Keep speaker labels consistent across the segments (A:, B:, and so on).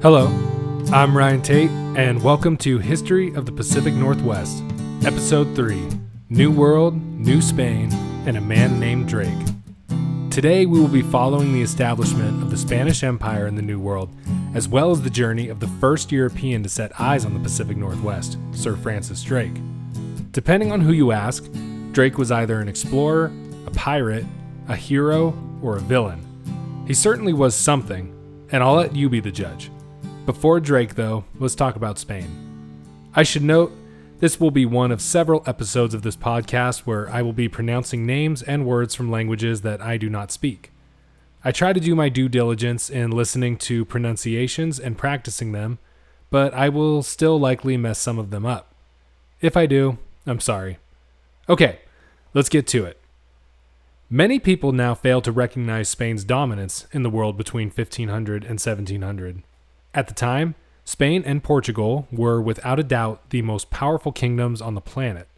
A: Hello, I'm Ryan Tate, and welcome to History of the Pacific Northwest, Episode 3 New World, New Spain, and a Man Named Drake. Today, we will be following the establishment of the Spanish Empire in the New World, as well as the journey of the first European to set eyes on the Pacific Northwest, Sir Francis Drake. Depending on who you ask, Drake was either an explorer, a pirate, a hero, or a villain. He certainly was something, and I'll let you be the judge. Before Drake, though, let's talk about Spain. I should note, this will be one of several episodes of this podcast where I will be pronouncing names and words from languages that I do not speak. I try to do my due diligence in listening to pronunciations and practicing them, but I will still likely mess some of them up. If I do, I'm sorry. Okay, let's get to it. Many people now fail to recognize Spain's dominance in the world between 1500 and 1700. At the time, Spain and Portugal were without a doubt the most powerful kingdoms on the planet.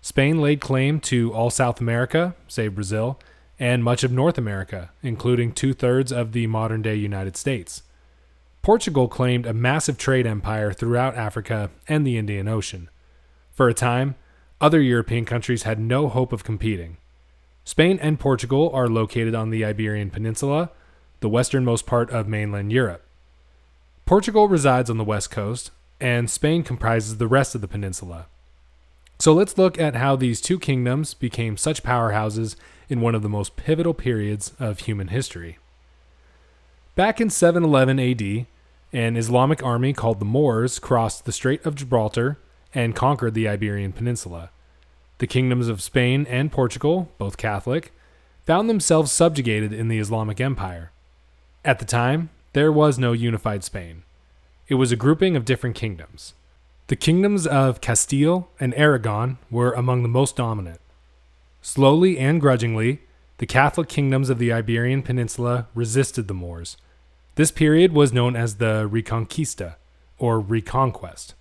A: Spain laid claim to all South America, save Brazil, and much of North America, including two thirds of the modern day United States. Portugal claimed a massive trade empire throughout Africa and the Indian Ocean. For a time, other European countries had no hope of competing. Spain and Portugal are located on the Iberian Peninsula, the westernmost part of mainland Europe. Portugal resides on the west coast, and Spain comprises the rest of the peninsula. So let's look at how these two kingdoms became such powerhouses in one of the most pivotal periods of human history. Back in 711 AD, an Islamic army called the Moors crossed the Strait of Gibraltar and conquered the Iberian Peninsula. The kingdoms of Spain and Portugal, both Catholic, found themselves subjugated in the Islamic Empire. At the time, there was no unified Spain. It was a grouping of different kingdoms. The kingdoms of Castile and Aragon were among the most dominant. Slowly and grudgingly, the Catholic kingdoms of the Iberian Peninsula resisted the Moors. This period was known as the Reconquista, or Reconquest.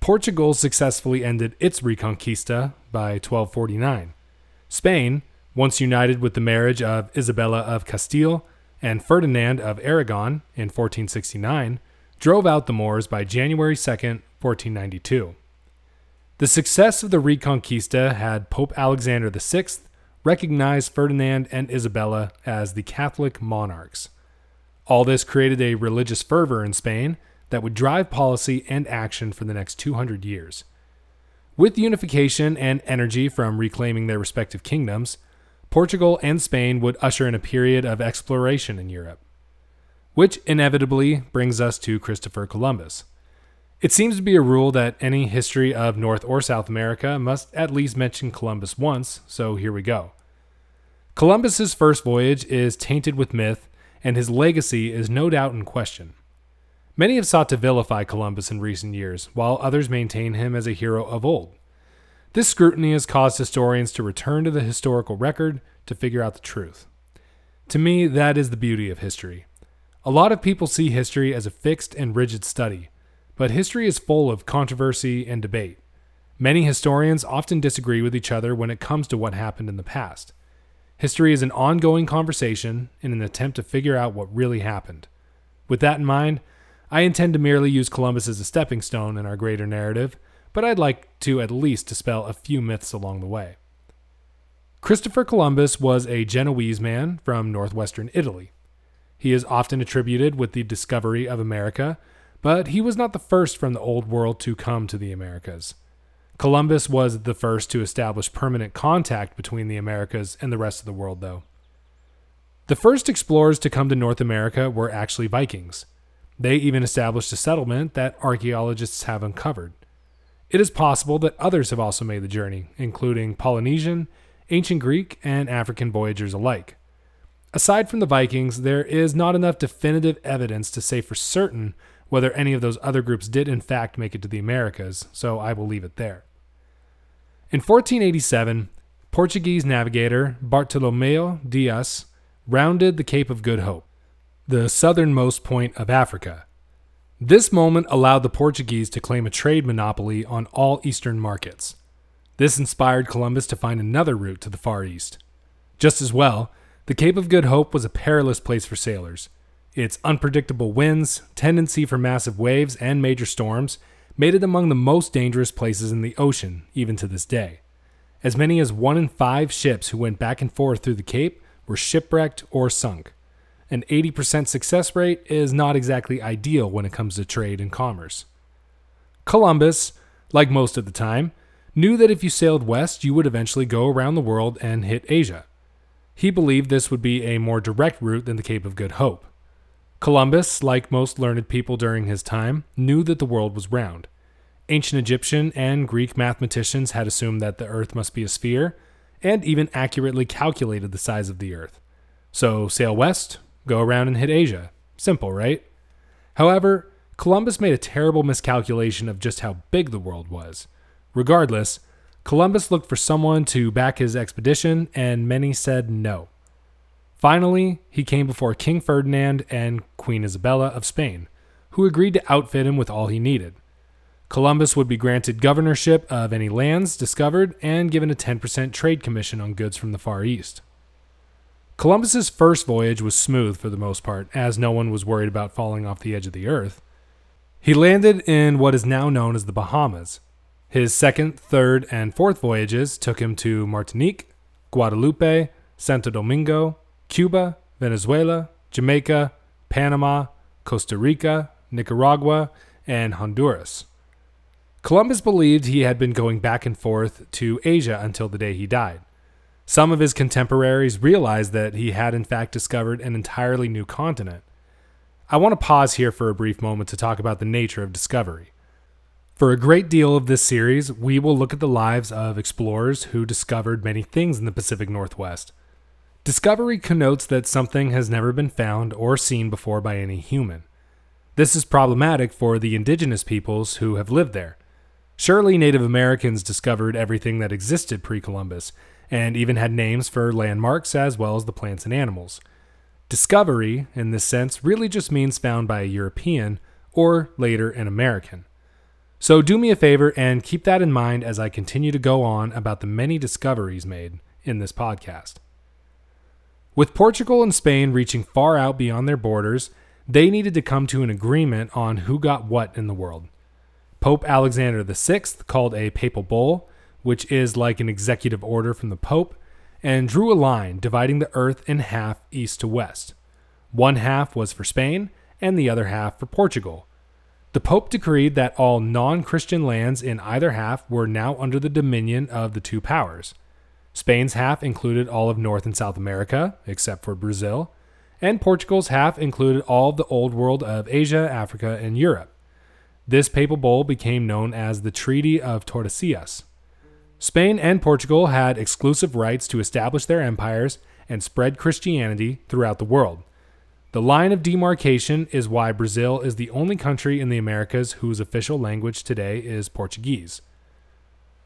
A: Portugal successfully ended its Reconquista by 1249. Spain, once united with the marriage of Isabella of Castile and Ferdinand of Aragon in 1469, drove out the Moors by January 2, 1492. The success of the Reconquista had Pope Alexander VI recognize Ferdinand and Isabella as the Catholic monarchs. All this created a religious fervor in Spain that would drive policy and action for the next 200 years. With unification and energy from reclaiming their respective kingdoms, Portugal and Spain would usher in a period of exploration in Europe. Which inevitably brings us to Christopher Columbus. It seems to be a rule that any history of North or South America must at least mention Columbus once, so here we go. Columbus's first voyage is tainted with myth, and his legacy is no doubt in question. Many have sought to vilify Columbus in recent years, while others maintain him as a hero of old. This scrutiny has caused historians to return to the historical record to figure out the truth. To me, that is the beauty of history. A lot of people see history as a fixed and rigid study, but history is full of controversy and debate. Many historians often disagree with each other when it comes to what happened in the past. History is an ongoing conversation in an attempt to figure out what really happened. With that in mind, I intend to merely use Columbus as a stepping stone in our greater narrative but I'd like to at least dispel a few myths along the way. Christopher Columbus was a Genoese man from northwestern Italy. He is often attributed with the discovery of America, but he was not the first from the Old World to come to the Americas. Columbus was the first to establish permanent contact between the Americas and the rest of the world, though. The first explorers to come to North America were actually Vikings. They even established a settlement that archaeologists have uncovered. It is possible that others have also made the journey, including Polynesian, ancient Greek, and African voyagers alike. Aside from the Vikings, there is not enough definitive evidence to say for certain whether any of those other groups did in fact make it to the Americas, so I will leave it there. In 1487, Portuguese navigator Bartolomeu Dias rounded the Cape of Good Hope, the southernmost point of Africa, this moment allowed the Portuguese to claim a trade monopoly on all eastern markets. This inspired Columbus to find another route to the Far East. Just as well, the Cape of Good Hope was a perilous place for sailors. Its unpredictable winds, tendency for massive waves, and major storms made it among the most dangerous places in the ocean, even to this day. As many as one in five ships who went back and forth through the Cape were shipwrecked or sunk. An 80% success rate is not exactly ideal when it comes to trade and commerce. Columbus, like most of the time, knew that if you sailed west, you would eventually go around the world and hit Asia. He believed this would be a more direct route than the Cape of Good Hope. Columbus, like most learned people during his time, knew that the world was round. Ancient Egyptian and Greek mathematicians had assumed that the Earth must be a sphere, and even accurately calculated the size of the Earth. So sail west, go around and hit Asia. Simple, right? However, Columbus made a terrible miscalculation of just how big the world was. Regardless, Columbus looked for someone to back his expedition, and many said no. Finally, he came before King Ferdinand and Queen Isabella of Spain, who agreed to outfit him with all he needed. Columbus would be granted governorship of any lands discovered and given a 10% trade commission on goods from the Far East. Columbus's first voyage was smooth for the most part, as no one was worried about falling off the edge of the earth. He landed in what is now known as the Bahamas. His second, third, and fourth voyages took him to Martinique, Guadeloupe, Santo Domingo, Cuba, Venezuela, Jamaica, Panama, Costa Rica, Nicaragua, and Honduras. Columbus believed he had been going back and forth to Asia until the day he died. Some of his contemporaries realized that he had, in fact, discovered an entirely new continent. I want to pause here for a brief moment to talk about the nature of discovery. For a great deal of this series, we will look at the lives of explorers who discovered many things in the Pacific Northwest. Discovery connotes that something has never been found or seen before by any human. This is problematic for the indigenous peoples who have lived there. Surely Native Americans discovered everything that existed pre Columbus, and even had names for landmarks as well as the plants and animals. Discovery, in this sense, really just means found by a European or later an American. So do me a favor and keep that in mind as I continue to go on about the many discoveries made in this podcast. With Portugal and Spain reaching far out beyond their borders, they needed to come to an agreement on who got what in the world. Pope Alexander VI called a papal bull, which is like an executive order from the Pope, and drew a line dividing the earth in half east to west. One half was for Spain, and the other half for Portugal. The Pope decreed that all non Christian lands in either half were now under the dominion of the two powers. Spain's half included all of North and South America, except for Brazil, and Portugal's half included all of the Old World of Asia, Africa, and Europe. This papal bull became known as the Treaty of Tordesillas. Spain and Portugal had exclusive rights to establish their empires and spread Christianity throughout the world. The line of demarcation is why Brazil is the only country in the Americas whose official language today is Portuguese.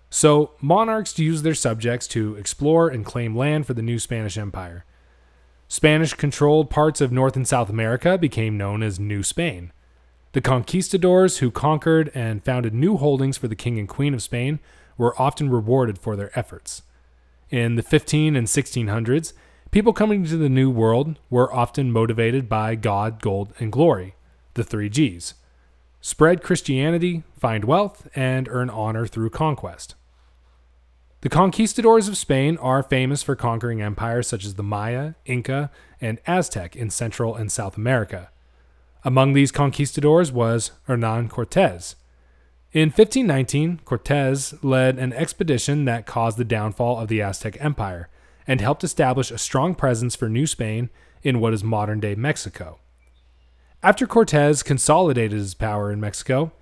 A: So, monarchs used their subjects to explore and claim land for the new Spanish Empire. Spanish controlled parts of North and South America became known as New Spain. The conquistadors who conquered and founded new holdings for the King and Queen of Spain were often rewarded for their efforts. In the 15 and 1600s, people coming to the New World were often motivated by God, gold, and glory, the three G's spread Christianity, find wealth, and earn honor through conquest. The conquistadors of Spain are famous for conquering empires such as the Maya, Inca, and Aztec in Central and South America. Among these conquistadors was Hernan Cortes. In 1519, Cortes led an expedition that caused the downfall of the Aztec Empire and helped establish a strong presence for New Spain in what is modern day Mexico. After Cortes consolidated his power in Mexico,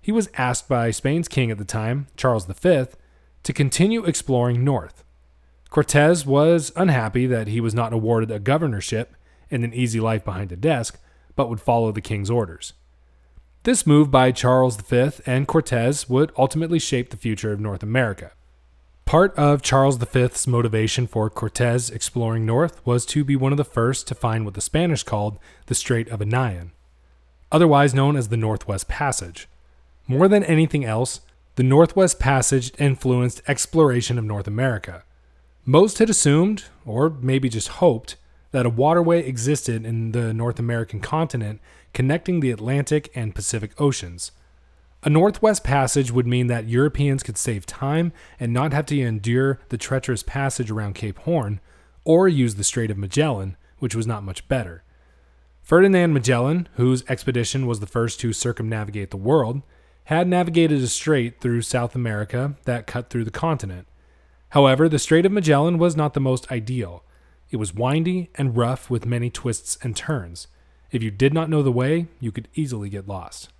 A: he was asked by Spain's king at the time, Charles V, to continue exploring north. Cortes was unhappy that he was not awarded a governorship and an easy life behind a desk, but would follow the king's orders. This move by Charles V and Cortes would ultimately shape the future of North America. Part of Charles V's motivation for Cortes exploring north was to be one of the first to find what the Spanish called the Strait of Anian, otherwise known as the Northwest Passage. More than anything else, the Northwest Passage influenced exploration of North America. Most had assumed, or maybe just hoped, that a waterway existed in the North American continent connecting the Atlantic and Pacific Oceans. A northwest passage would mean that Europeans could save time and not have to endure the treacherous passage around Cape Horn, or use the Strait of Magellan, which was not much better. Ferdinand Magellan, whose expedition was the first to circumnavigate the world, had navigated a strait through South America that cut through the continent. However, the Strait of Magellan was not the most ideal. It was windy and rough with many twists and turns. If you did not know the way, you could easily get lost.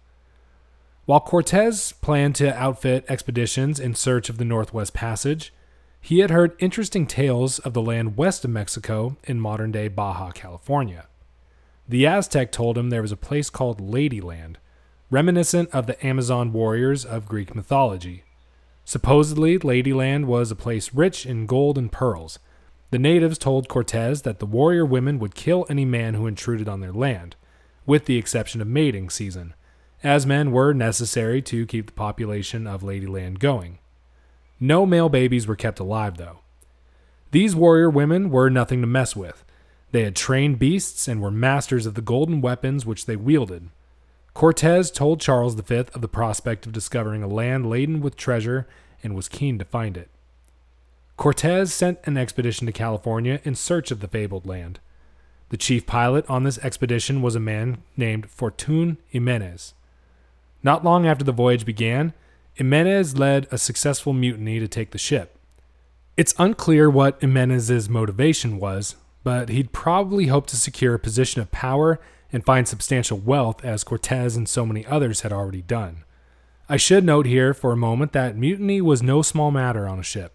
A: While Cortez planned to outfit expeditions in search of the Northwest Passage, he had heard interesting tales of the land west of Mexico in modern day Baja California. The Aztec told him there was a place called Ladyland, reminiscent of the Amazon warriors of Greek mythology. Supposedly, Ladyland was a place rich in gold and pearls. The natives told Cortez that the warrior women would kill any man who intruded on their land, with the exception of mating season, as men were necessary to keep the population of Ladyland going. No male babies were kept alive, though. These warrior women were nothing to mess with. They had trained beasts and were masters of the golden weapons which they wielded. Cortez told Charles V of the prospect of discovering a land laden with treasure and was keen to find it. Cortez sent an expedition to California in search of the fabled land. The chief pilot on this expedition was a man named Fortun Jimenez. Not long after the voyage began, Jimenez led a successful mutiny to take the ship. It's unclear what Jimenez's motivation was, but he'd probably hoped to secure a position of power and find substantial wealth as Cortez and so many others had already done. I should note here for a moment that mutiny was no small matter on a ship.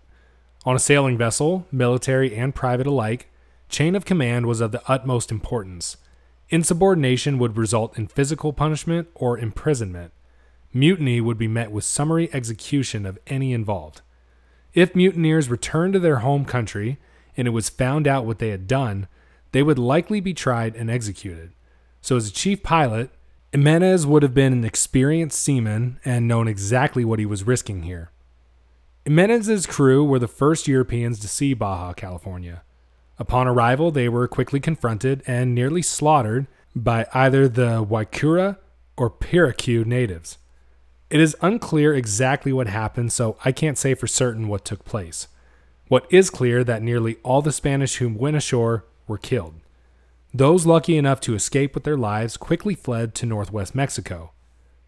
A: On a sailing vessel, military and private alike, chain of command was of the utmost importance. Insubordination would result in physical punishment or imprisonment. Mutiny would be met with summary execution of any involved. If mutineers returned to their home country and it was found out what they had done, they would likely be tried and executed. So, as a chief pilot, Jimenez would have been an experienced seaman and known exactly what he was risking here. Jimenez's crew were the first Europeans to see Baja California. Upon arrival, they were quickly confronted and nearly slaughtered by either the Guaycura or Pericu natives. It is unclear exactly what happened, so I can't say for certain what took place. What is clear that nearly all the Spanish who went ashore were killed. Those lucky enough to escape with their lives quickly fled to northwest Mexico.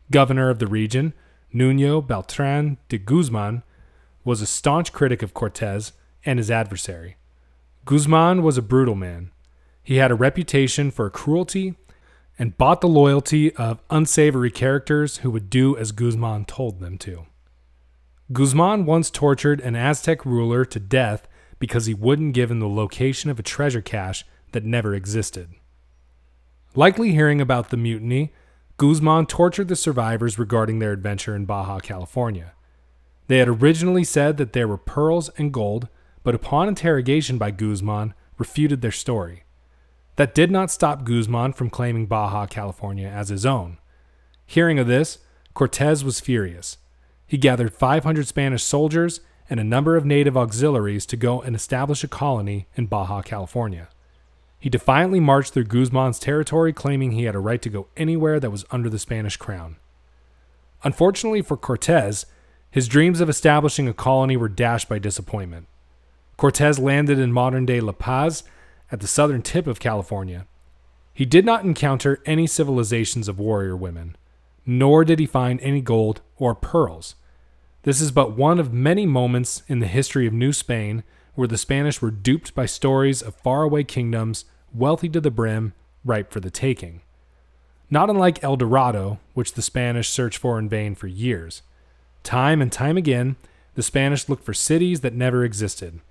A: Governor of the region, Nuno Beltran de Guzman, was a staunch critic of Cortez and his adversary. Guzman was a brutal man. He had a reputation for cruelty and bought the loyalty of unsavory characters who would do as Guzman told them to. Guzman once tortured an Aztec ruler to death because he wouldn't give him the location of a treasure cache that never existed. Likely hearing about the mutiny, Guzman tortured the survivors regarding their adventure in Baja California. They had originally said that there were pearls and gold, but upon interrogation by Guzman, refuted their story. That did not stop Guzman from claiming Baja California as his own. Hearing of this, Cortez was furious. He gathered 500 Spanish soldiers and a number of native auxiliaries to go and establish a colony in Baja California. He defiantly marched through Guzman's territory, claiming he had a right to go anywhere that was under the Spanish crown. Unfortunately for Cortez, his dreams of establishing a colony were dashed by disappointment. Cortez landed in modern day La Paz at the southern tip of California. He did not encounter any civilizations of warrior women, nor did he find any gold or pearls. This is but one of many moments in the history of New Spain where the Spanish were duped by stories of faraway kingdoms, wealthy to the brim, ripe for the taking. Not unlike El Dorado, which the Spanish searched for in vain for years. Time and time again, the Spanish looked for cities that never existed.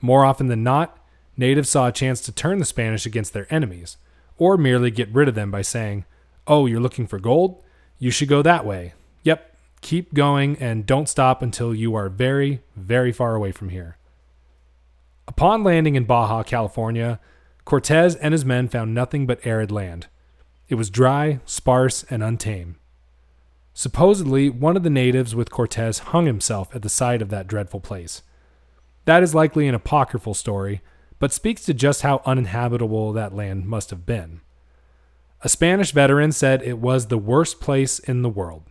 A: More often than not, natives saw a chance to turn the Spanish against their enemies, or merely get rid of them by saying, Oh, you're looking for gold? You should go that way. Yep, keep going and don't stop until you are very, very far away from here. Upon landing in Baja California, Cortez and his men found nothing but arid land. It was dry, sparse, and untamed. Supposedly, one of the natives with Cortez hung himself at the sight of that dreadful place. That is likely an apocryphal story, but speaks to just how uninhabitable that land must have been. A Spanish veteran said it was the worst place in the world.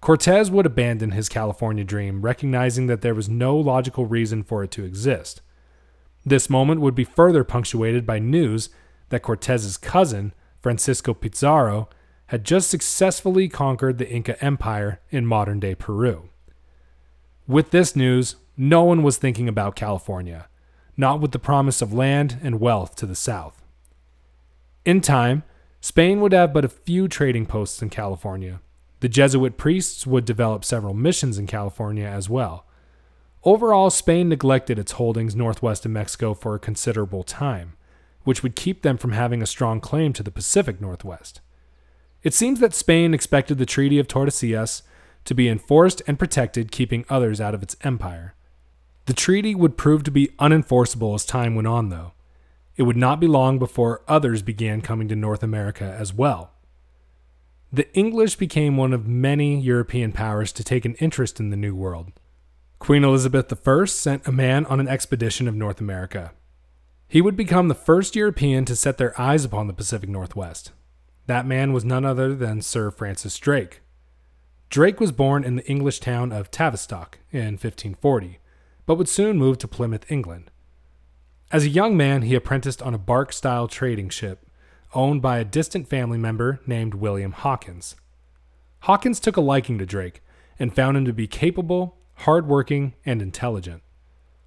A: Cortez would abandon his California dream, recognizing that there was no logical reason for it to exist. This moment would be further punctuated by news that Cortez's cousin, Francisco Pizarro, had just successfully conquered the Inca Empire in modern day Peru. With this news, no one was thinking about California, not with the promise of land and wealth to the south. In time, Spain would have but a few trading posts in California. The Jesuit priests would develop several missions in California as well. Overall, Spain neglected its holdings northwest of Mexico for a considerable time, which would keep them from having a strong claim to the Pacific Northwest. It seems that Spain expected the Treaty of Tordesillas to be enforced and protected, keeping others out of its empire. The treaty would prove to be unenforceable as time went on, though. It would not be long before others began coming to North America as well. The English became one of many European powers to take an interest in the New World. Queen Elizabeth I sent a man on an expedition of North America. He would become the first European to set their eyes upon the Pacific Northwest. That man was none other than Sir Francis Drake. Drake was born in the English town of Tavistock in 1540, but would soon move to Plymouth, England. As a young man, he apprenticed on a bark style trading ship owned by a distant family member named William Hawkins. Hawkins took a liking to Drake and found him to be capable hardworking, and intelligent.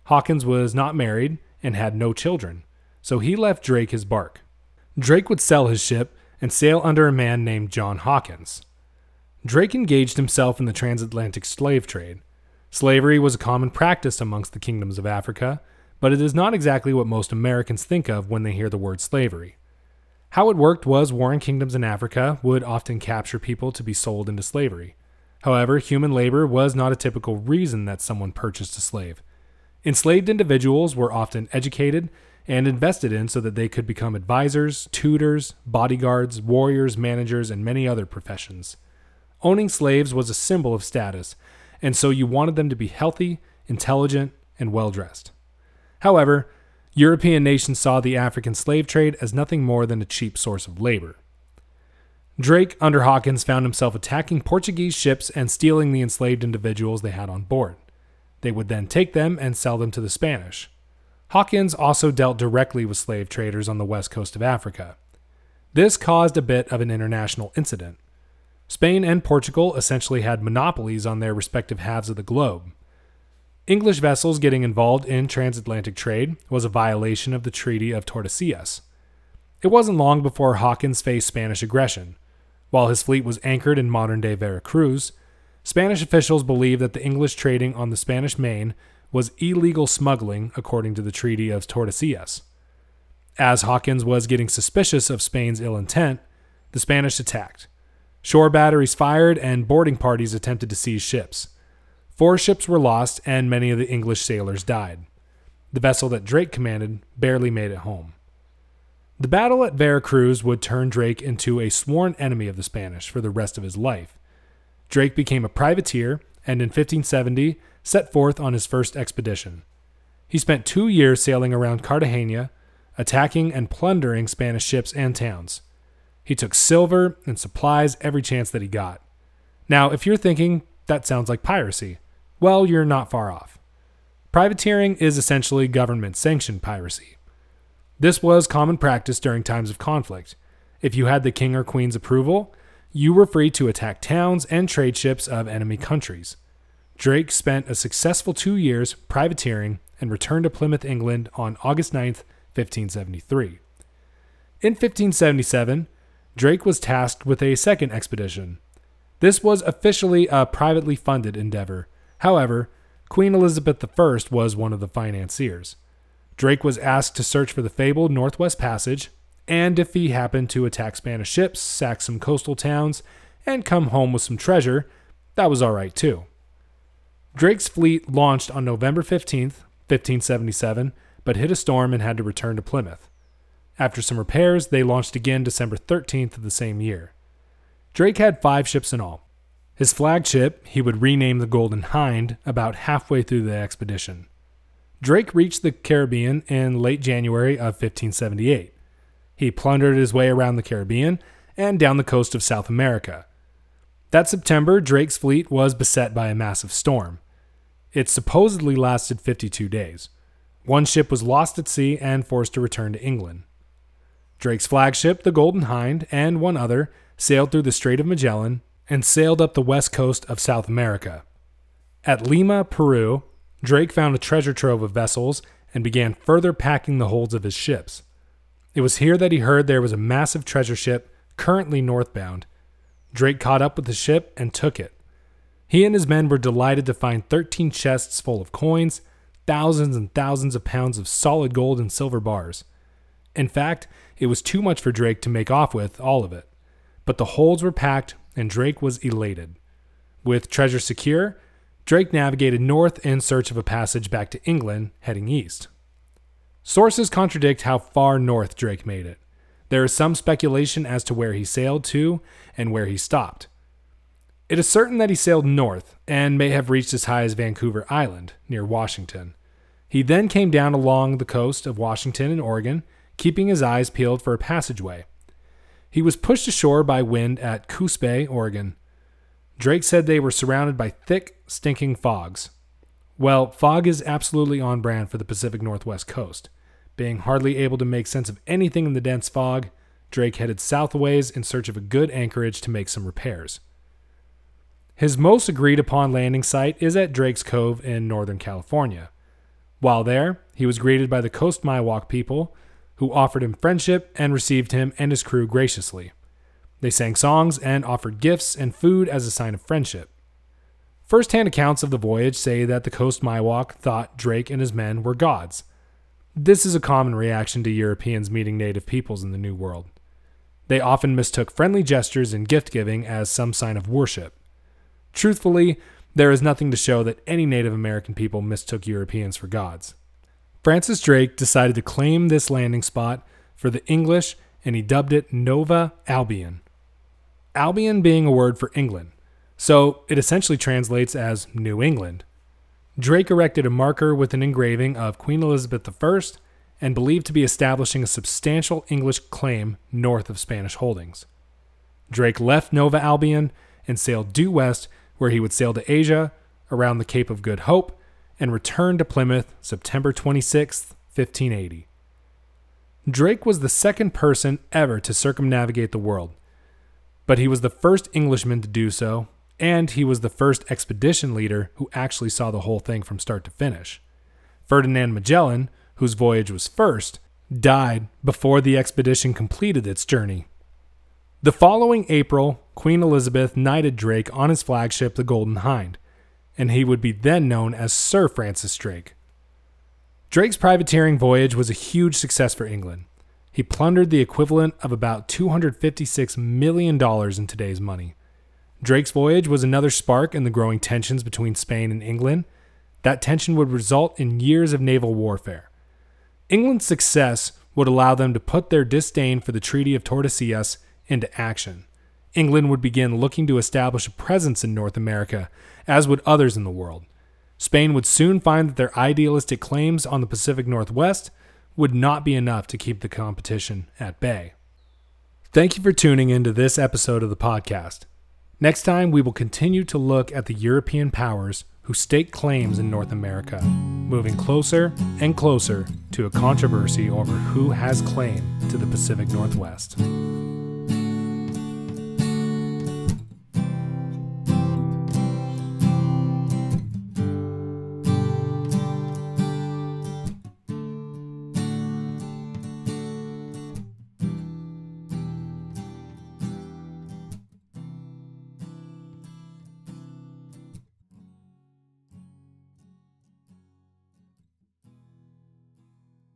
A: Hawkins was not married and had no children, so he left Drake his bark. Drake would sell his ship and sail under a man named John Hawkins. Drake engaged himself in the transatlantic slave trade. Slavery was a common practice amongst the kingdoms of Africa, but it is not exactly what most Americans think of when they hear the word slavery. How it worked was warring kingdoms in Africa would often capture people to be sold into slavery. However, human labor was not a typical reason that someone purchased a slave. Enslaved individuals were often educated and invested in so that they could become advisors, tutors, bodyguards, warriors, managers, and many other professions. Owning slaves was a symbol of status, and so you wanted them to be healthy, intelligent, and well dressed. However, European nations saw the African slave trade as nothing more than a cheap source of labor. Drake, under Hawkins, found himself attacking Portuguese ships and stealing the enslaved individuals they had on board. They would then take them and sell them to the Spanish. Hawkins also dealt directly with slave traders on the west coast of Africa. This caused a bit of an international incident. Spain and Portugal essentially had monopolies on their respective halves of the globe. English vessels getting involved in transatlantic trade was a violation of the Treaty of Tordesillas. It wasn't long before Hawkins faced Spanish aggression. While his fleet was anchored in modern day Veracruz, Spanish officials believed that the English trading on the Spanish main was illegal smuggling according to the Treaty of Tordesillas. As Hawkins was getting suspicious of Spain's ill intent, the Spanish attacked. Shore batteries fired and boarding parties attempted to seize ships. Four ships were lost and many of the English sailors died. The vessel that Drake commanded barely made it home. The battle at Veracruz would turn Drake into a sworn enemy of the Spanish for the rest of his life. Drake became a privateer and in 1570 set forth on his first expedition. He spent two years sailing around Cartagena, attacking and plundering Spanish ships and towns. He took silver and supplies every chance that he got. Now, if you're thinking that sounds like piracy, well, you're not far off. Privateering is essentially government sanctioned piracy. This was common practice during times of conflict. If you had the king or queen's approval, you were free to attack towns and trade ships of enemy countries. Drake spent a successful two years privateering and returned to Plymouth, England on August 9, 1573. In 1577, Drake was tasked with a second expedition. This was officially a privately funded endeavor. However, Queen Elizabeth I was one of the financiers. Drake was asked to search for the fabled Northwest Passage, and if he happened to attack Spanish ships, sack some coastal towns, and come home with some treasure, that was alright too. Drake's fleet launched on November 15th, 1577, but hit a storm and had to return to Plymouth. After some repairs, they launched again December 13th of the same year. Drake had five ships in all. His flagship he would rename the Golden Hind about halfway through the expedition. Drake reached the Caribbean in late January of 1578. He plundered his way around the Caribbean and down the coast of South America. That September, Drake's fleet was beset by a massive storm. It supposedly lasted 52 days. One ship was lost at sea and forced to return to England. Drake's flagship, the Golden Hind, and one other sailed through the Strait of Magellan and sailed up the west coast of South America. At Lima, Peru, Drake found a treasure trove of vessels and began further packing the holds of his ships. It was here that he heard there was a massive treasure ship currently northbound. Drake caught up with the ship and took it. He and his men were delighted to find 13 chests full of coins, thousands and thousands of pounds of solid gold and silver bars. In fact, it was too much for Drake to make off with all of it. But the holds were packed, and Drake was elated. With treasure secure, Drake navigated north in search of a passage back to England, heading east. Sources contradict how far north Drake made it. There is some speculation as to where he sailed to and where he stopped. It is certain that he sailed north and may have reached as high as Vancouver Island, near Washington. He then came down along the coast of Washington and Oregon, keeping his eyes peeled for a passageway. He was pushed ashore by wind at Coos Bay, Oregon. Drake said they were surrounded by thick, stinking fogs. Well, fog is absolutely on brand for the Pacific Northwest coast. Being hardly able to make sense of anything in the dense fog, Drake headed southways in search of a good anchorage to make some repairs. His most agreed upon landing site is at Drake's Cove in Northern California. While there, he was greeted by the Coast Miwok people, who offered him friendship and received him and his crew graciously. They sang songs and offered gifts and food as a sign of friendship. First hand accounts of the voyage say that the Coast Miwok thought Drake and his men were gods. This is a common reaction to Europeans meeting native peoples in the New World. They often mistook friendly gestures and gift giving as some sign of worship. Truthfully, there is nothing to show that any Native American people mistook Europeans for gods. Francis Drake decided to claim this landing spot for the English and he dubbed it Nova Albion. Albion being a word for England, so it essentially translates as New England. Drake erected a marker with an engraving of Queen Elizabeth I and believed to be establishing a substantial English claim north of Spanish holdings. Drake left Nova Albion and sailed due west, where he would sail to Asia around the Cape of Good Hope and return to Plymouth September 26, 1580. Drake was the second person ever to circumnavigate the world, but he was the first Englishman to do so, and he was the first expedition leader who actually saw the whole thing from start to finish. Ferdinand Magellan, whose voyage was first, died before the expedition completed its journey. The following April, Queen Elizabeth knighted Drake on his flagship, the Golden Hind, and he would be then known as Sir Francis Drake. Drake's privateering voyage was a huge success for England. He plundered the equivalent of about $256 million in today's money. Drake's voyage was another spark in the growing tensions between Spain and England. That tension would result in years of naval warfare. England's success would allow them to put their disdain for the Treaty of Tordesillas into action. England would begin looking to establish a presence in North America, as would others in the world. Spain would soon find that their idealistic claims on the Pacific Northwest would not be enough to keep the competition at bay. Thank you for tuning into this episode of the podcast. Next time, we will continue to look at the European powers who stake claims in North America, moving closer and closer to a controversy over who has claim to the Pacific Northwest.